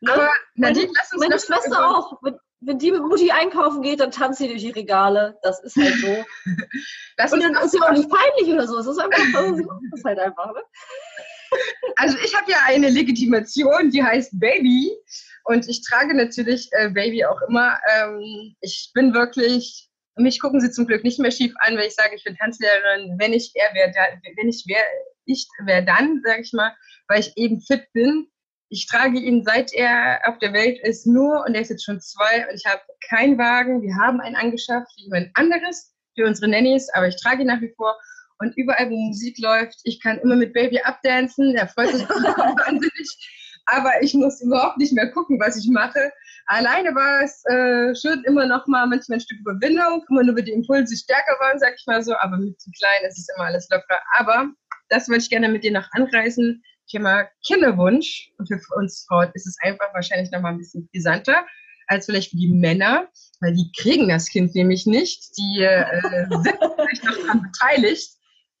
[SPEAKER 3] ne? Aber Nadine, lass uns meine Schwester auch. Wenn, wenn die mit Mutti einkaufen geht, dann tanzt sie durch die Regale. Das ist halt so. das und dann ist sie auch nicht peinlich oder so. Es ist einfach so. Das ist halt einfach, ne?
[SPEAKER 2] Also ich habe ja eine Legitimation, die heißt Baby. Und ich trage natürlich äh, Baby auch immer. Ähm, ich bin wirklich, mich gucken sie zum Glück nicht mehr schief an, wenn ich sage, ich bin Tanzlehrerin. Wenn ich er wäre, wenn ich wäre, ich wäre dann, sage ich mal, weil ich eben fit bin ich trage ihn, seit er auf der Welt ist, nur, und er ist jetzt schon zwei, und ich habe keinen Wagen. Wir haben einen angeschafft, wie ein anderes für unsere Nannies, aber ich trage ihn nach wie vor. Und überall, wo Musik läuft, ich kann immer mit Baby abdancen. Er freut sich wahnsinnig. Aber ich muss überhaupt nicht mehr gucken, was ich mache. Alleine war es äh, schon immer noch mal manchmal ein Stück Überwindung, immer nur, wenn die Impulse stärker waren, sag ich mal so. Aber mit zu klein ist es immer alles locker. Aber das wollte ich gerne mit dir noch anreißen Thema Kinderwunsch. Und für uns Frauen ist es einfach wahrscheinlich noch mal ein bisschen brisanter als vielleicht für die Männer, weil die kriegen das Kind nämlich nicht. Die äh, sind vielleicht noch daran beteiligt.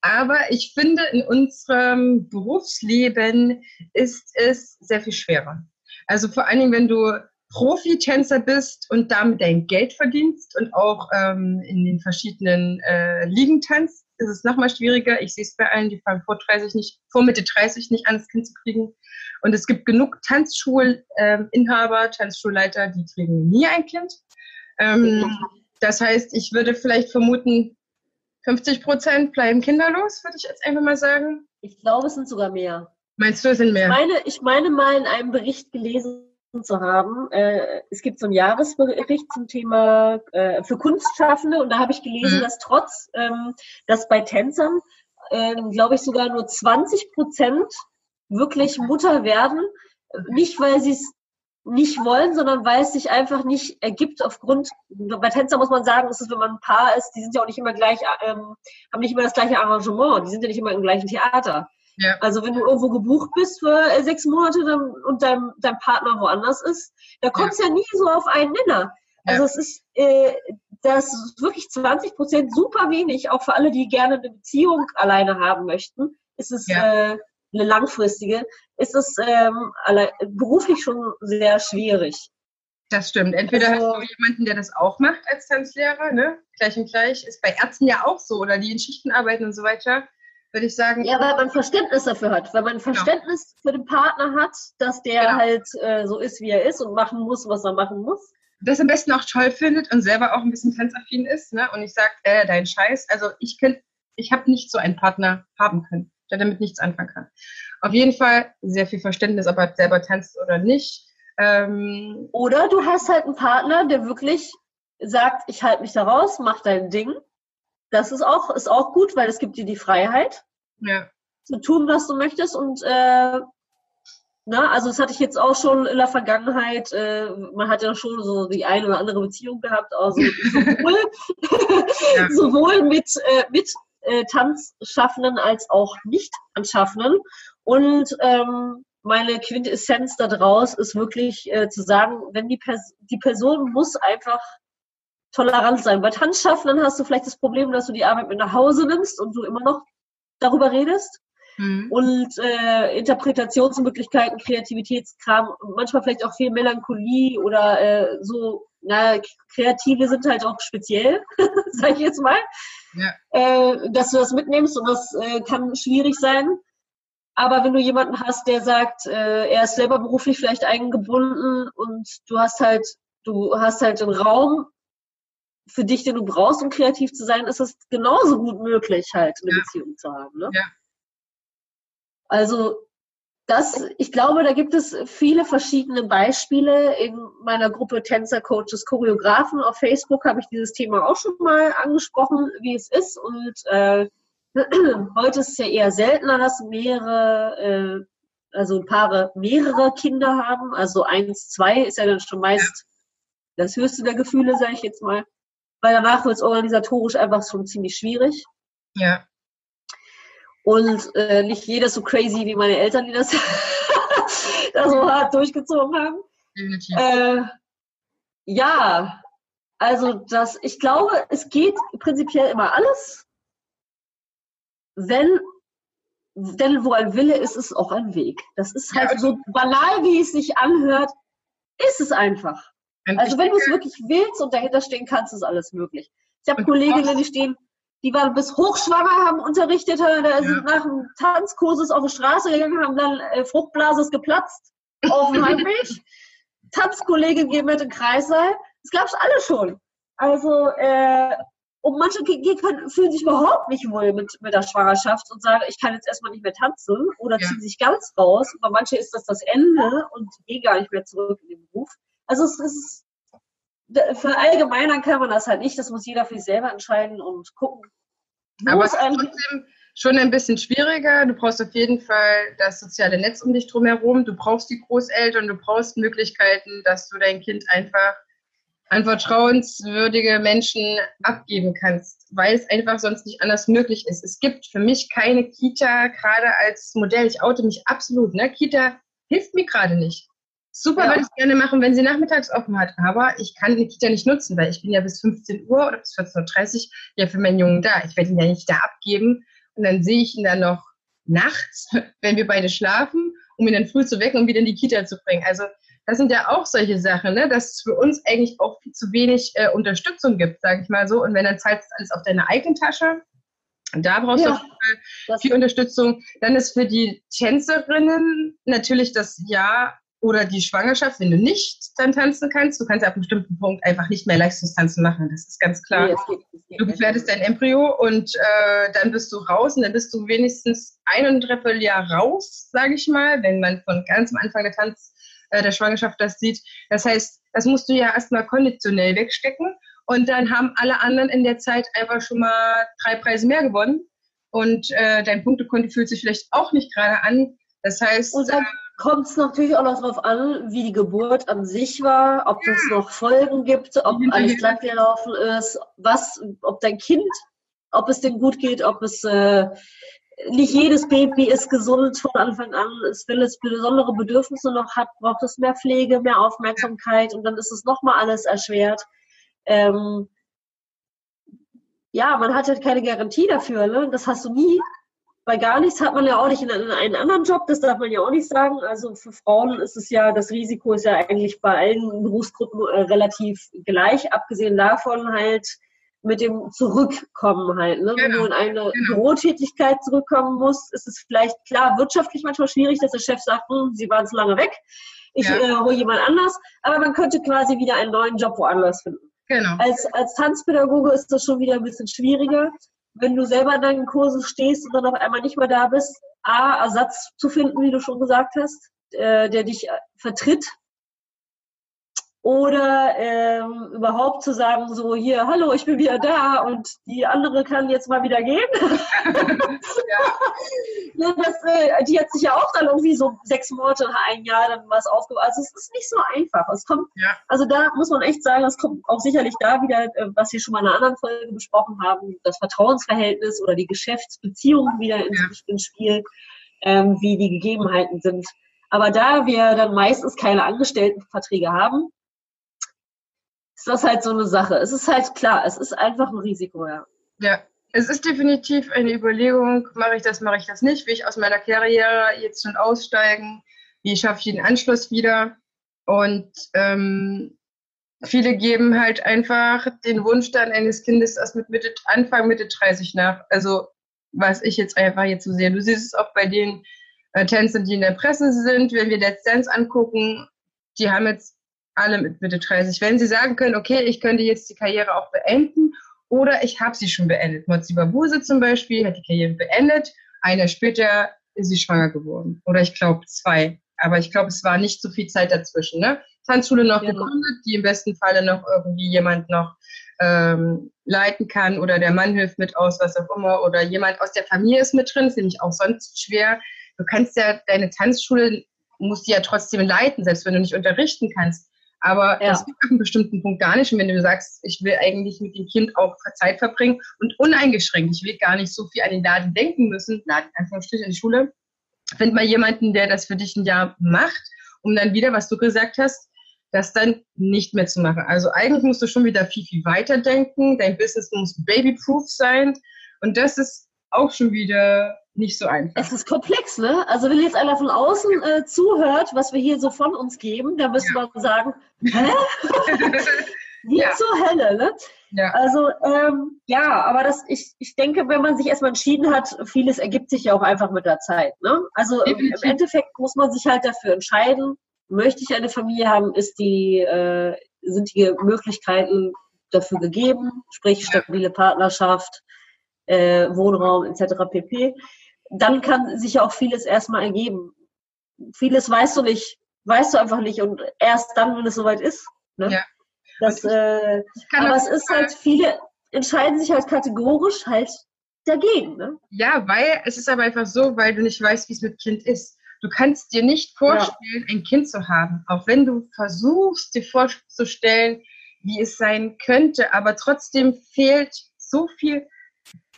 [SPEAKER 2] Aber ich finde, in unserem Berufsleben ist es sehr viel schwerer. Also vor allen Dingen, wenn du Profitänzer bist und damit dein Geld verdienst und auch ähm, in den verschiedenen äh, Ligen tanzt, ist es nochmal schwieriger. Ich sehe es bei allen, die fangen vor 30 nicht, vor Mitte 30 nicht an, das Kind zu kriegen. Und es gibt genug Tanzschulinhaber, Tanzschulleiter, die kriegen nie ein Kind. Ähm, das heißt, ich würde vielleicht vermuten, 50 Prozent bleiben kinderlos, würde ich jetzt einfach mal sagen.
[SPEAKER 3] Ich glaube, es sind sogar mehr.
[SPEAKER 2] Meinst du, es sind mehr?
[SPEAKER 3] Ich meine, ich meine mal in einem Bericht gelesen zu haben. Äh, es gibt so einen Jahresbericht zum Thema äh, für Kunstschaffende und da habe ich gelesen, mhm. dass trotz, ähm, dass bei Tänzern, ähm, glaube ich, sogar nur 20 Prozent wirklich Mutter werden. Nicht, weil sie es nicht wollen, sondern weil es sich einfach nicht ergibt aufgrund, bei Tänzer muss man sagen, ist es, wenn man ein Paar ist, die sind ja auch nicht immer gleich, ähm, haben nicht immer das gleiche Arrangement, die sind ja nicht immer im gleichen Theater. Ja. Also wenn du irgendwo gebucht bist für äh, sechs Monate dann, und dein, dein Partner woanders ist, da kommt es ja. ja. nie so auf einen Nenner. Also es ist, äh, das ist wirklich 20 Prozent super wenig, auch für alle, die gerne eine Beziehung alleine haben möchten. Ist es ja. äh, eine langfristige, ist es ähm, alle, beruflich schon sehr schwierig.
[SPEAKER 2] Das stimmt. Entweder also, hast du jemanden, der das auch macht als Tanzlehrer, ne? Gleich und gleich. Ist bei Ärzten ja auch so oder die in Schichten arbeiten und so weiter würde ich sagen.
[SPEAKER 3] Ja, weil man Verständnis dafür hat, weil man Verständnis ja. für den Partner hat, dass der genau. halt äh, so ist, wie er ist und machen muss, was er machen muss.
[SPEAKER 2] Das am besten auch toll findet und selber auch ein bisschen tanzaffin ist, ne? Und ich sage, äh, dein Scheiß. Also ich könnte, ich habe nicht so einen Partner haben können, der damit nichts anfangen kann. Auf jeden Fall sehr viel Verständnis, ob er selber tanzt oder nicht.
[SPEAKER 3] Ähm, oder du hast halt einen Partner, der wirklich sagt, ich halte mich da raus, mach dein Ding das ist auch, ist auch gut, weil es gibt dir die Freiheit, ja. zu tun, was du möchtest. Und äh, na, also das hatte ich jetzt auch schon in der Vergangenheit. Äh, man hat ja schon so die eine oder andere Beziehung gehabt, also sowohl, ja. sowohl mit, äh, mit äh, Tanzschaffenden als auch Nicht-Tanzschaffenden. Und ähm, meine Quintessenz daraus ist wirklich äh, zu sagen, wenn die, Pers die Person muss einfach tolerant sein. Bei Tanzschaffenden hast du vielleicht das Problem, dass du die Arbeit mit nach Hause nimmst und du immer noch darüber redest. Mhm. Und äh, Interpretationsmöglichkeiten, Kreativitätskram, manchmal vielleicht auch viel Melancholie oder äh, so, na, Kreative sind halt auch speziell, sag ich jetzt mal. Ja. Äh, dass du das mitnimmst und das äh, kann schwierig sein. Aber wenn du jemanden hast, der sagt, äh, er ist selber beruflich vielleicht eingebunden und du hast halt, du hast halt einen Raum, für dich, den du brauchst, um kreativ zu sein, ist es genauso gut möglich, halt eine ja. Beziehung zu haben. Ne? Ja. Also das, ich glaube, da gibt es viele verschiedene Beispiele. In meiner Gruppe Tänzer, Coaches, Choreografen auf Facebook habe ich dieses Thema auch schon mal angesprochen, wie es ist. Und äh, heute ist es ja eher seltener, dass mehrere, äh, also Paare mehrere Kinder haben. Also eins, zwei ist ja dann schon meist das höchste der Gefühle, sage ich jetzt mal weil danach wird es organisatorisch einfach schon ziemlich schwierig.
[SPEAKER 2] Ja.
[SPEAKER 3] Und äh, nicht jeder so crazy wie meine Eltern, die das da so hart durchgezogen haben. Äh, ja, also das, ich glaube, es geht prinzipiell immer alles. Wenn, denn wo ein Wille ist, ist auch ein Weg. Das ist halt ja, so banal, wie es sich anhört, ist es einfach. Also wenn du es wirklich willst und dahinter stehen kannst, ist alles möglich. Ich habe Kolleginnen, die stehen, die waren bis hochschwanger, haben unterrichtet, da ja. sind nach dem Tanzkurses auf die Straße gegangen, haben dann äh, Fruchtblase geplatzt auf dem Heimweg. Tanzkollegin gehen mit dem Kreissaal. Das glaubst du alle schon. Also, äh, und manche können, fühlen sich überhaupt nicht wohl mit, mit der Schwangerschaft und sagen, ich kann jetzt erstmal nicht mehr tanzen oder ja. ziehen sich ganz raus. Und bei manchen ist das das Ende und gehen gar nicht mehr zurück in den Beruf. Also es ist verallgemeinern kann man das halt nicht. Das muss jeder für sich selber entscheiden und gucken.
[SPEAKER 2] Aber es ist trotzdem schon ein bisschen schwieriger. Du brauchst auf jeden Fall das soziale Netz um dich drumherum. Du brauchst die Großeltern, du brauchst Möglichkeiten, dass du dein Kind einfach an vertrauenswürdige Menschen abgeben kannst, weil es einfach sonst nicht anders möglich ist. Es gibt für mich keine Kita gerade als Modell. Ich oute mich absolut. Ne? Kita hilft mir gerade nicht. Super, ja. würde ich gerne machen, wenn sie nachmittags offen hat. Aber ich kann die Kita nicht nutzen, weil ich bin ja bis 15 Uhr oder bis 14.30 Uhr ja für meinen Jungen da. Ich werde ihn ja nicht da abgeben. Und dann sehe ich ihn dann noch nachts, wenn wir beide schlafen, um ihn dann früh zu wecken, um wieder in die Kita zu bringen. Also das sind ja auch solche Sachen, ne? dass es für uns eigentlich auch viel zu wenig äh, Unterstützung gibt, sage ich mal so. Und wenn dann zahlst du alles auf deine eigene Tasche, da brauchst ja, du viel Unterstützung. Dann ist für die Tänzerinnen natürlich das Jahr oder die Schwangerschaft, wenn du nicht dann tanzen kannst. Du kannst ab einem bestimmten Punkt einfach nicht mehr Leistungstanzen machen. Das ist ganz klar. Nee, geht, geht du gefährdest dein Embryo und äh, dann bist du raus und dann bist du wenigstens ein und ein Dreivierteljahr raus, sage ich mal, wenn man von ganz am Anfang der Tanz äh, der Schwangerschaft das sieht. Das heißt, das musst du ja erstmal konditionell wegstecken und dann haben alle anderen in der Zeit einfach schon mal drei Preise mehr gewonnen und äh, dein Punktekonto fühlt sich vielleicht auch nicht gerade an. Das heißt,
[SPEAKER 3] kommt es natürlich auch noch darauf an, wie die Geburt an sich war, ob es noch Folgen gibt, ob alles glatt gelaufen ist, was, ob dein Kind, ob es dem gut geht, ob es äh, nicht jedes Baby ist gesund von Anfang an. Es will es besondere Bedürfnisse noch hat, braucht es mehr Pflege, mehr Aufmerksamkeit und dann ist es nochmal alles erschwert. Ähm, ja, man hat halt keine Garantie dafür, ne? Das hast du nie. Bei gar nichts hat man ja auch nicht in einen anderen Job, das darf man ja auch nicht sagen. Also für Frauen ist es ja, das Risiko ist ja eigentlich bei allen Berufsgruppen äh, relativ gleich, abgesehen davon halt, mit dem Zurückkommen halt. Ne? Genau. Wenn du in eine genau. Bürotätigkeit zurückkommen musst, ist es vielleicht klar wirtschaftlich manchmal schwierig, dass der Chef sagt, hm, sie waren zu lange weg, ich ja. äh, hole jemand anders, aber man könnte quasi wieder einen neuen Job woanders finden. Genau. Als, als Tanzpädagoge ist das schon wieder ein bisschen schwieriger. Wenn du selber in deinen Kursen stehst und dann auf einmal nicht mehr da bist, A, Ersatz zu finden, wie du schon gesagt hast, äh, der dich vertritt oder ähm, überhaupt zu sagen, so hier, hallo, ich bin wieder da und die andere kann jetzt mal wieder gehen. ja. das, äh, die hat sich ja auch dann irgendwie so sechs Monate, ein Jahr dann was aufgebaut. Also es ist nicht so einfach. Es kommt, ja. also da muss man echt sagen, es kommt auch sicherlich da wieder, äh, was wir schon mal in einer anderen Folge besprochen haben, das Vertrauensverhältnis oder die Geschäftsbeziehung wieder ins ja. Spiel, ähm, wie die Gegebenheiten sind. Aber da wir dann meistens keine Angestelltenverträge haben, ist das halt so eine Sache. Es ist halt klar, es ist einfach ein Risiko, ja.
[SPEAKER 2] Ja, es ist definitiv eine Überlegung, mache ich das, mache ich das nicht, will ich aus meiner Karriere jetzt schon aussteigen, wie schaffe ich den Anschluss wieder? Und ähm, viele geben halt einfach den Wunsch dann eines Kindes erst mit Mitte, Anfang, Mitte 30 nach. Also was ich jetzt einfach jetzt so sehe. Du siehst es auch bei den äh, Tänzern, die in der Presse sind, wenn wir Let's Dance angucken, die haben jetzt alle mit Mitte 30. Wenn sie sagen können, okay, ich könnte jetzt die Karriere auch beenden oder ich habe sie schon beendet. Mozzi Babuse zum Beispiel hat die Karriere beendet. Ein Jahr später ist sie schwanger geworden. Oder ich glaube zwei. Aber ich glaube, es war nicht so viel Zeit dazwischen. Ne? Tanzschule noch genau. gegründet, die im besten Falle noch irgendwie jemand noch ähm, leiten kann oder der Mann hilft mit aus, was auch immer. Oder jemand aus der Familie ist mit drin, finde ich auch sonst schwer. Du kannst ja deine Tanzschule, musst die ja trotzdem leiten, selbst wenn du nicht unterrichten kannst. Aber ja. das geht auf einem bestimmten Punkt gar nicht. Und wenn du sagst, ich will eigentlich mit dem Kind auch Zeit verbringen und uneingeschränkt, ich will gar nicht so viel an den Laden denken müssen, Laden, Anführungsstrich, in die Schule, find mal jemanden, der das für dich ein Jahr macht, um dann wieder, was du gesagt hast, das dann nicht mehr zu machen. Also eigentlich musst du schon wieder viel, viel weiter denken. Dein Business muss babyproof sein. Und das ist auch schon wieder nicht so einfach.
[SPEAKER 3] Es ist komplex, ne? Also wenn jetzt einer von außen äh, zuhört, was wir hier so von uns geben, dann müsste ja. man sagen, hä? Wie ja. zur Hölle, ne? Ja. Also ähm, ja, aber das, ich, ich denke, wenn man sich erstmal entschieden hat, vieles ergibt sich ja auch einfach mit der Zeit. Ne? Also im, im Endeffekt muss man sich halt dafür entscheiden, möchte ich eine Familie haben, ist die, äh, sind die Möglichkeiten dafür gegeben, sprich stabile Partnerschaft, äh, Wohnraum etc. pp dann kann sich ja auch vieles erstmal ergeben. Vieles weißt du nicht, weißt du einfach nicht und erst dann, wenn es soweit ist. Ne? Ja. Das, äh, aber es ist halt, viele entscheiden sich halt kategorisch halt dagegen. Ne?
[SPEAKER 2] Ja, weil es ist aber einfach so, weil du nicht weißt, wie es mit Kind ist. Du kannst dir nicht vorstellen, ja. ein Kind zu haben, auch wenn du versuchst, dir vorzustellen, wie es sein könnte, aber trotzdem fehlt so viel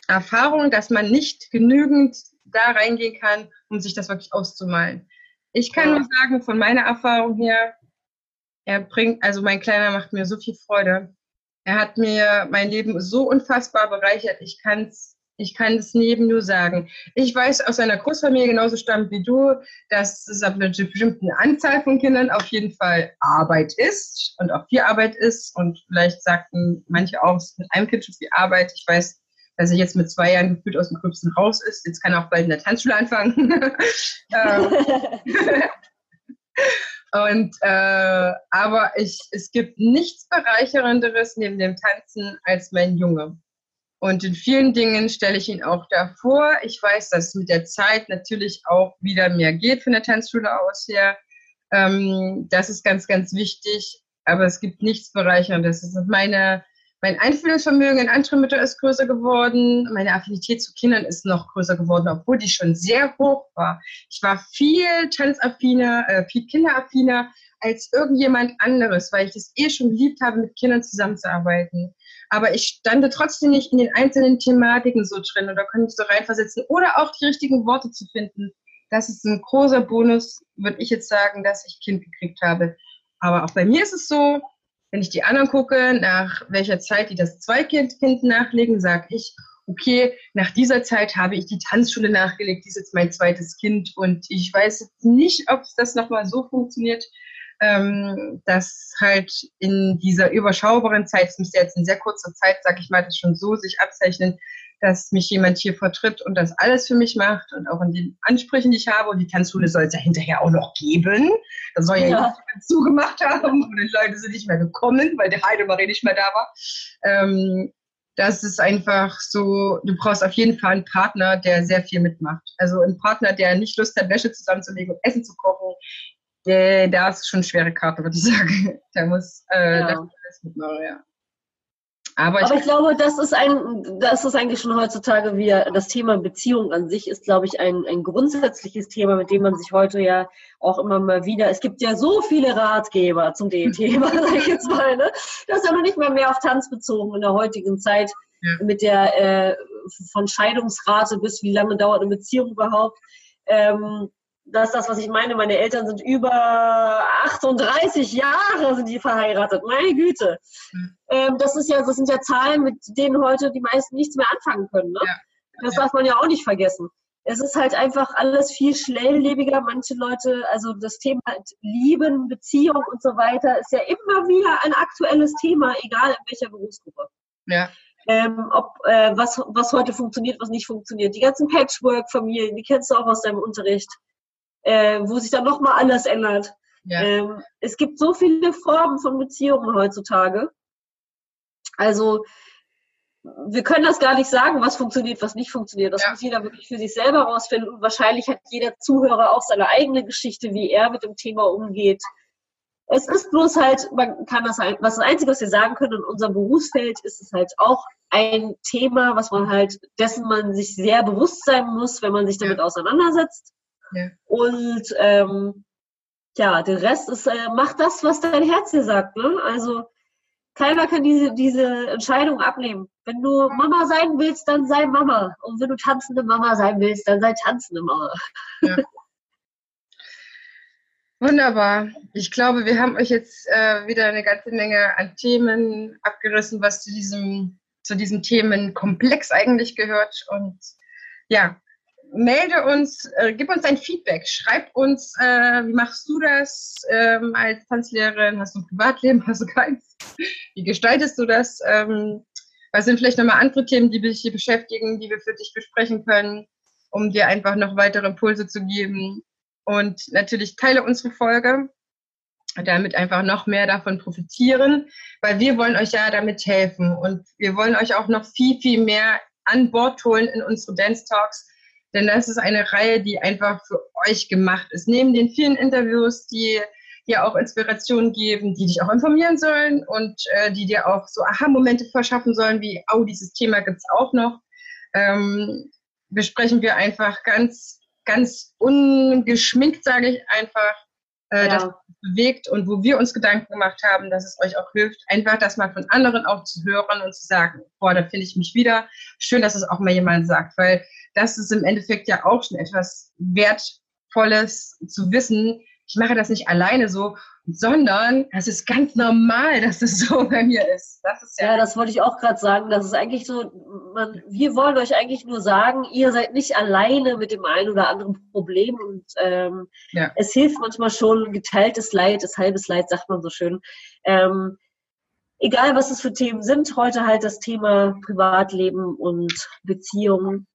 [SPEAKER 2] Erfahrung, dass man nicht genügend da reingehen kann, um sich das wirklich auszumalen. Ich kann nur sagen, von meiner Erfahrung her, er bringt, also mein Kleiner macht mir so viel Freude. Er hat mir mein Leben so unfassbar bereichert. Ich kann es ich kann es neben nur sagen. Ich weiß aus einer Großfamilie genauso stammt wie du, dass es ab einer bestimmten Anzahl von Kindern auf jeden Fall Arbeit ist und auch viel Arbeit ist. Und vielleicht sagten manche auch, es ist mit einem Kind schon viel Arbeit. Ich weiß, dass er jetzt mit zwei Jahren gefühlt aus dem Gröbsten raus ist. Jetzt kann er auch bald in der Tanzschule anfangen. Ähm, und äh, aber ich, es gibt nichts bereichernderes neben dem Tanzen als mein Junge. Und in vielen Dingen stelle ich ihn auch davor. Ich weiß, dass es mit der Zeit natürlich auch wieder mehr geht von der Tanzschule aus her. Ähm, das ist ganz, ganz wichtig. Aber es gibt nichts Bereicherndes. Das ist meine, mein Einfühlungsvermögen in andere Mütter ist größer geworden. Meine Affinität zu Kindern ist noch größer geworden, obwohl die schon sehr hoch war. Ich war viel tanzaffiner, äh, viel kinderaffiner als irgendjemand anderes, weil ich es eh schon geliebt habe, mit Kindern zusammenzuarbeiten. Aber ich stande trotzdem nicht in den einzelnen Thematiken so drin oder konnte mich so reinversetzen oder auch die richtigen Worte zu finden. Das ist ein großer Bonus, würde ich jetzt sagen, dass ich Kind gekriegt habe. Aber auch bei mir ist es so, wenn ich die anderen gucke, nach welcher Zeit die das Zweikind-Kind nachlegen, sage ich, okay, nach dieser Zeit habe ich die Tanzschule nachgelegt, die ist jetzt mein zweites Kind. Und ich weiß jetzt nicht, ob das nochmal so funktioniert, ähm, dass halt in dieser überschaubaren Zeit, es müsste jetzt in sehr kurzer Zeit, sag ich mal, das schon so sich abzeichnen, dass mich jemand hier vertritt und das alles für mich macht und auch in den Ansprüchen, die ich habe. Und die Tanzschule soll es ja hinterher auch noch geben. Das soll ja, ja. jemand zugemacht haben und die Leute sind nicht mehr gekommen, weil der Heidemarie nicht mehr da war. Ähm, das ist einfach so, du brauchst auf jeden Fall einen Partner, der sehr viel mitmacht. Also ein Partner, der nicht Lust hat, Wäsche zusammenzulegen und Essen zu kochen, der, da ist schon schwere Karte, würde ich sagen. Der muss äh, ja. alles mitmachen, ja.
[SPEAKER 3] Aber, Aber ich, ich, glaube, das ist ein, das ist eigentlich schon heutzutage wie das Thema Beziehung an sich ist, glaube ich, ein, ein grundsätzliches Thema, mit dem man sich heute ja auch immer mal wieder, es gibt ja so viele Ratgeber zum Thema, sag ich jetzt mal, ne? Das ist ja noch nicht mal mehr auf Tanz bezogen in der heutigen Zeit ja. mit der äh, von Scheidungsrate bis wie lange dauert eine Beziehung überhaupt. Ähm, das ist das, was ich meine. Meine Eltern sind über 38 Jahre sind die verheiratet. Meine Güte. Mhm. Ähm, das ist ja, das sind ja Zahlen, mit denen heute die meisten nichts mehr anfangen können. Ne? Ja. Das ja. darf man ja auch nicht vergessen. Es ist halt einfach alles viel schnelllebiger. Manche Leute, also das Thema Lieben, Beziehung und so weiter, ist ja immer wieder ein aktuelles Thema, egal in welcher Berufsgruppe. Ja. Ähm, ob äh, was, was heute funktioniert, was nicht funktioniert. Die ganzen Patchwork-Familien, die kennst du auch aus deinem Unterricht äh, wo sich dann nochmal alles ändert. Ja. Ähm, es gibt so viele Formen von Beziehungen heutzutage. Also wir können das gar nicht sagen, was funktioniert, was nicht funktioniert. Das ja. muss jeder wirklich für sich selber rausfinden. Und wahrscheinlich hat jeder Zuhörer auch seine eigene Geschichte, wie er mit dem Thema umgeht. Es ist bloß halt, man kann das halt, was das Einzige, was wir sagen können in unserem Berufsfeld, ist es halt auch ein Thema, was man halt, dessen man sich sehr bewusst sein muss, wenn man sich damit auseinandersetzt. Ja. Und ähm, ja, der Rest ist, äh, mach das, was dein Herz dir sagt. Ne? Also keiner kann diese, diese Entscheidung abnehmen. Wenn du Mama sein willst, dann sei Mama. Und wenn du tanzende Mama sein willst, dann sei tanzende Mama. Ja.
[SPEAKER 2] Wunderbar. Ich glaube, wir haben euch jetzt äh, wieder eine ganze Menge an Themen abgerissen, was zu diesem, zu diesem Themenkomplex eigentlich gehört. Und ja, melde uns, äh, gib uns ein Feedback, schreib uns, äh, wie machst du das ähm, als Tanzlehrerin? Hast du ein Privatleben, hast du keins? Wie gestaltest du das? Ähm, was sind vielleicht nochmal andere Themen, die dich hier beschäftigen, die wir für dich besprechen können, um dir einfach noch weitere Impulse zu geben? Und natürlich teile unsere Folge, damit einfach noch mehr davon profitieren, weil wir wollen euch ja damit helfen und wir wollen euch auch noch viel, viel mehr an Bord holen in unsere Dance Talks, denn das ist eine Reihe, die einfach für euch gemacht ist. Neben den vielen Interviews, die dir auch Inspiration geben, die dich auch informieren sollen und äh, die dir auch so Aha-Momente verschaffen sollen, wie, oh, dieses Thema gibt's auch noch, ähm, besprechen wir einfach ganz, ganz ungeschminkt, sage ich einfach, äh, ja. das bewegt und wo wir uns Gedanken gemacht haben, dass es euch auch hilft, einfach das mal von anderen auch zu hören und zu sagen, boah, da finde ich mich wieder. Schön, dass es auch mal jemand sagt, weil das ist im Endeffekt ja auch schon etwas Wertvolles zu wissen. Ich mache das nicht alleine so, sondern es ist ganz normal, dass es so bei mir ist.
[SPEAKER 3] Das ist ja, ja, das wollte ich auch gerade sagen. Das ist eigentlich so, man, wir wollen euch eigentlich nur sagen, ihr seid nicht alleine mit dem einen oder anderen Problem und ähm, ja. es hilft manchmal schon, geteiltes Leid ist halbes Leid, sagt man so schön. Ähm, egal was es für Themen sind, heute halt das Thema Privatleben und Beziehungen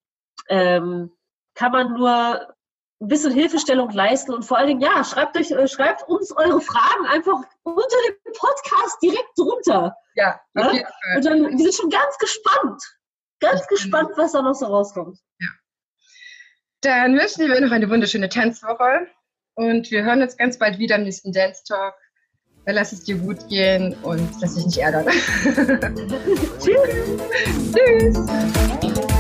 [SPEAKER 3] ähm, kann man nur ein bisschen Hilfestellung leisten und vor allen Dingen, ja, schreibt, euch, äh, schreibt uns eure Fragen einfach unter dem Podcast direkt drunter. Ja, auf ja? Und dann, wir sind schon ganz gespannt, ganz gespannt, was da noch so rauskommt. Ja.
[SPEAKER 2] Dann wünschen wir noch eine wunderschöne Tanzwoche. Und wir hören uns ganz bald wieder im nächsten Dance Talk. Lass es dir gut gehen und lass dich nicht ärgern. Tschüss. Tschüss.